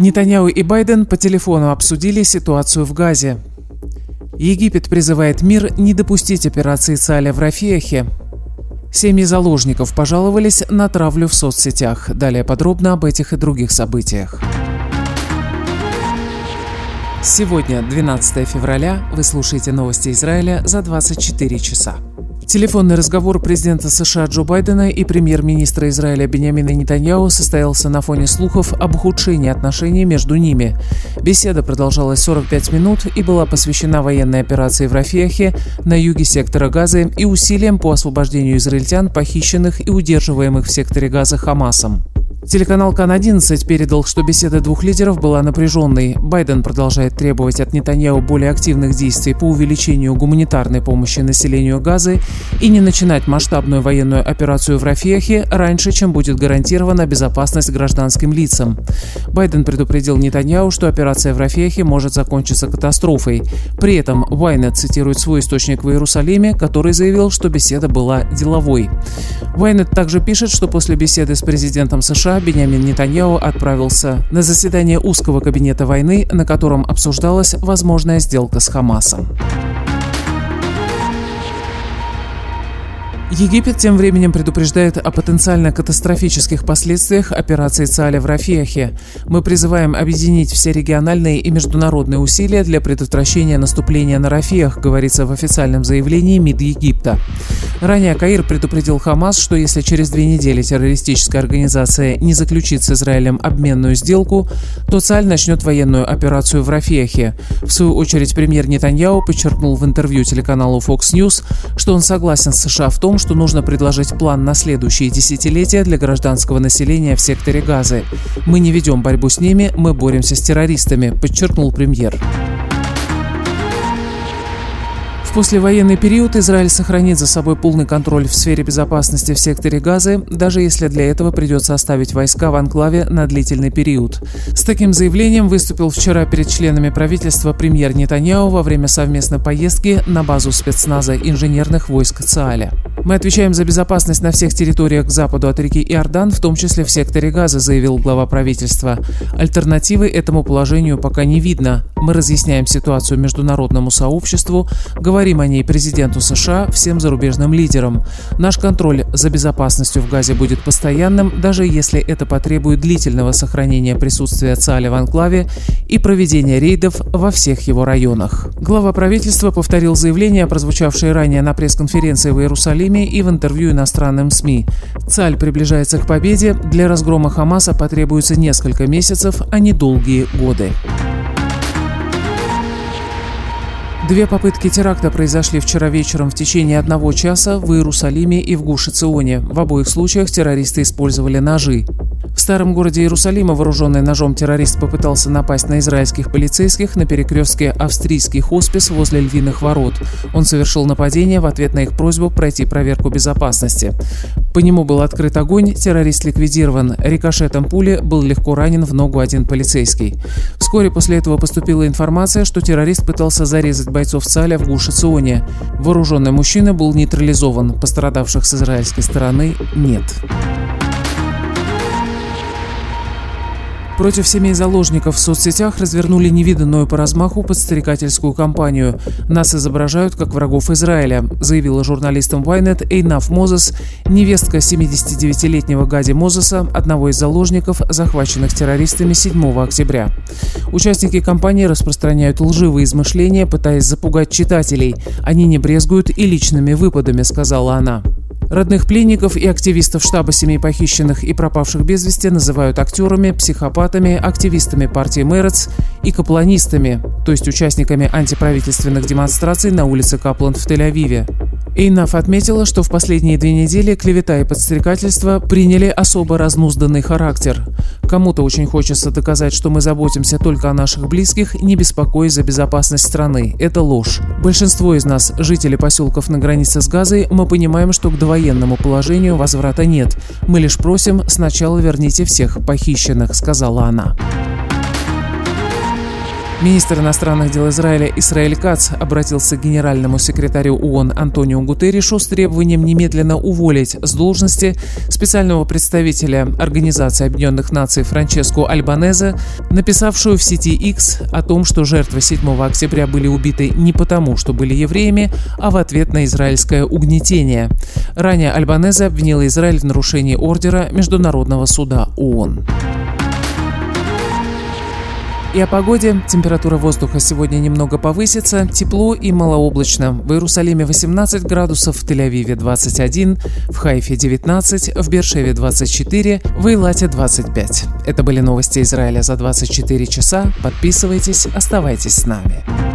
Нетаньяу и Байден по телефону обсудили ситуацию в Газе. Египет призывает мир не допустить операции Цаля в Рафиахе. Семьи заложников пожаловались на травлю в соцсетях. Далее подробно об этих и других событиях. Сегодня, 12 февраля, вы слушаете новости Израиля за 24 часа. Телефонный разговор президента США Джо Байдена и премьер-министра Израиля Бениамина Нетаньяу состоялся на фоне слухов об ухудшении отношений между ними. Беседа продолжалась 45 минут и была посвящена военной операции в Рафиахе на юге сектора Газы и усилиям по освобождению израильтян, похищенных и удерживаемых в секторе Газа Хамасом. Телеканал Кан-11 передал, что беседа двух лидеров была напряженной. Байден продолжает требовать от Нетаньяу более активных действий по увеличению гуманитарной помощи населению Газы и не начинать масштабную военную операцию в Рафехе раньше, чем будет гарантирована безопасность гражданским лицам. Байден предупредил Нетаньяу, что операция в Рафехе может закончиться катастрофой. При этом Вайнет цитирует свой источник в Иерусалиме, который заявил, что беседа была деловой. Вайнет также пишет, что после беседы с президентом США США Бениамин Нетаньяу отправился на заседание узкого кабинета войны, на котором обсуждалась возможная сделка с Хамасом. Египет тем временем предупреждает о потенциально катастрофических последствиях операции Цаля в Рафиахе. Мы призываем объединить все региональные и международные усилия для предотвращения наступления на Рафиах, говорится в официальном заявлении МИД Египта. Ранее Каир предупредил Хамас, что если через две недели террористическая организация не заключит с Израилем обменную сделку, то Цаль начнет военную операцию в Рафиахе. В свою очередь премьер Нетаньяу подчеркнул в интервью телеканалу Fox News, что он согласен с США в том, что нужно предложить план на следующие десятилетия для гражданского населения в секторе Газы. Мы не ведем борьбу с ними, мы боремся с террористами, подчеркнул премьер. В послевоенный период Израиль сохранит за собой полный контроль в сфере безопасности в секторе Газы, даже если для этого придется оставить войска в анклаве на длительный период. С таким заявлением выступил вчера перед членами правительства премьер Нетаньяу во время совместной поездки на базу спецназа инженерных войск ЦААля. «Мы отвечаем за безопасность на всех территориях к западу от реки Иордан, в том числе в секторе Газа», заявил глава правительства. Альтернативы этому положению пока не видно. Мы разъясняем ситуацию международному сообществу, говорим Говорим о ней президенту США, всем зарубежным лидерам. Наш контроль за безопасностью в Газе будет постоянным, даже если это потребует длительного сохранения присутствия ЦАЛя в анклаве и проведения рейдов во всех его районах. Глава правительства повторил заявление, прозвучавшее ранее на пресс-конференции в Иерусалиме и в интервью иностранным СМИ. ЦАЛь приближается к победе, для разгрома Хамаса потребуется несколько месяцев, а не долгие годы. Две попытки теракта произошли вчера вечером в течение одного часа в Иерусалиме и в Гуше-Ционе. В обоих случаях террористы использовали ножи. В старом городе Иерусалима вооруженный ножом террорист попытался напасть на израильских полицейских на перекрестке австрийский хоспис возле Львиных ворот. Он совершил нападение в ответ на их просьбу пройти проверку безопасности. По нему был открыт огонь, террорист ликвидирован. Рикошетом пули был легко ранен в ногу один полицейский. Вскоре после этого поступила информация, что террорист пытался зарезать бойцов ЦАЛЯ в Гуше-Ционе. Вооруженный мужчина был нейтрализован. Пострадавших с израильской стороны нет. Против семей заложников в соцсетях развернули невиданную по размаху подстрекательскую кампанию. Нас изображают как врагов Израиля, заявила журналистам Вайнет Эйнаф Мозес, невестка 79-летнего Гади Мозеса, одного из заложников, захваченных террористами 7 октября. Участники кампании распространяют лживые измышления, пытаясь запугать читателей. Они не брезгуют и личными выпадами, сказала она. Родных пленников и активистов штаба семей похищенных и пропавших без вести называют актерами, психопатами, активистами партии Мэрец и капланистами, то есть участниками антиправительственных демонстраций на улице Капланд в Тель-Авиве. Эйнаф отметила, что в последние две недели клевета и подстрекательство приняли особо разнузданный характер. Кому-то очень хочется доказать, что мы заботимся только о наших близких, не беспокоясь за безопасность страны. Это ложь. Большинство из нас, жители поселков на границе с Газой, мы понимаем, что к довоенному положению возврата нет. Мы лишь просим, сначала верните всех похищенных, сказала она. Министр иностранных дел Израиля Исраэль Кац обратился к генеральному секретарю ООН Антонио Гутерришу с требованием немедленно уволить с должности специального представителя Организации Объединенных Наций Франческу Альбанезе, написавшую в сети X о том, что жертвы 7 октября были убиты не потому, что были евреями, а в ответ на израильское угнетение. Ранее Альбанезе обвинила Израиль в нарушении ордера Международного суда ООН. И о погоде. Температура воздуха сегодня немного повысится. Тепло и малооблачно. В Иерусалиме 18 градусов, в Тель-Авиве 21, в Хайфе 19, в Бершеве 24, в Эйлате 25. Это были новости Израиля за 24 часа. Подписывайтесь, оставайтесь с нами.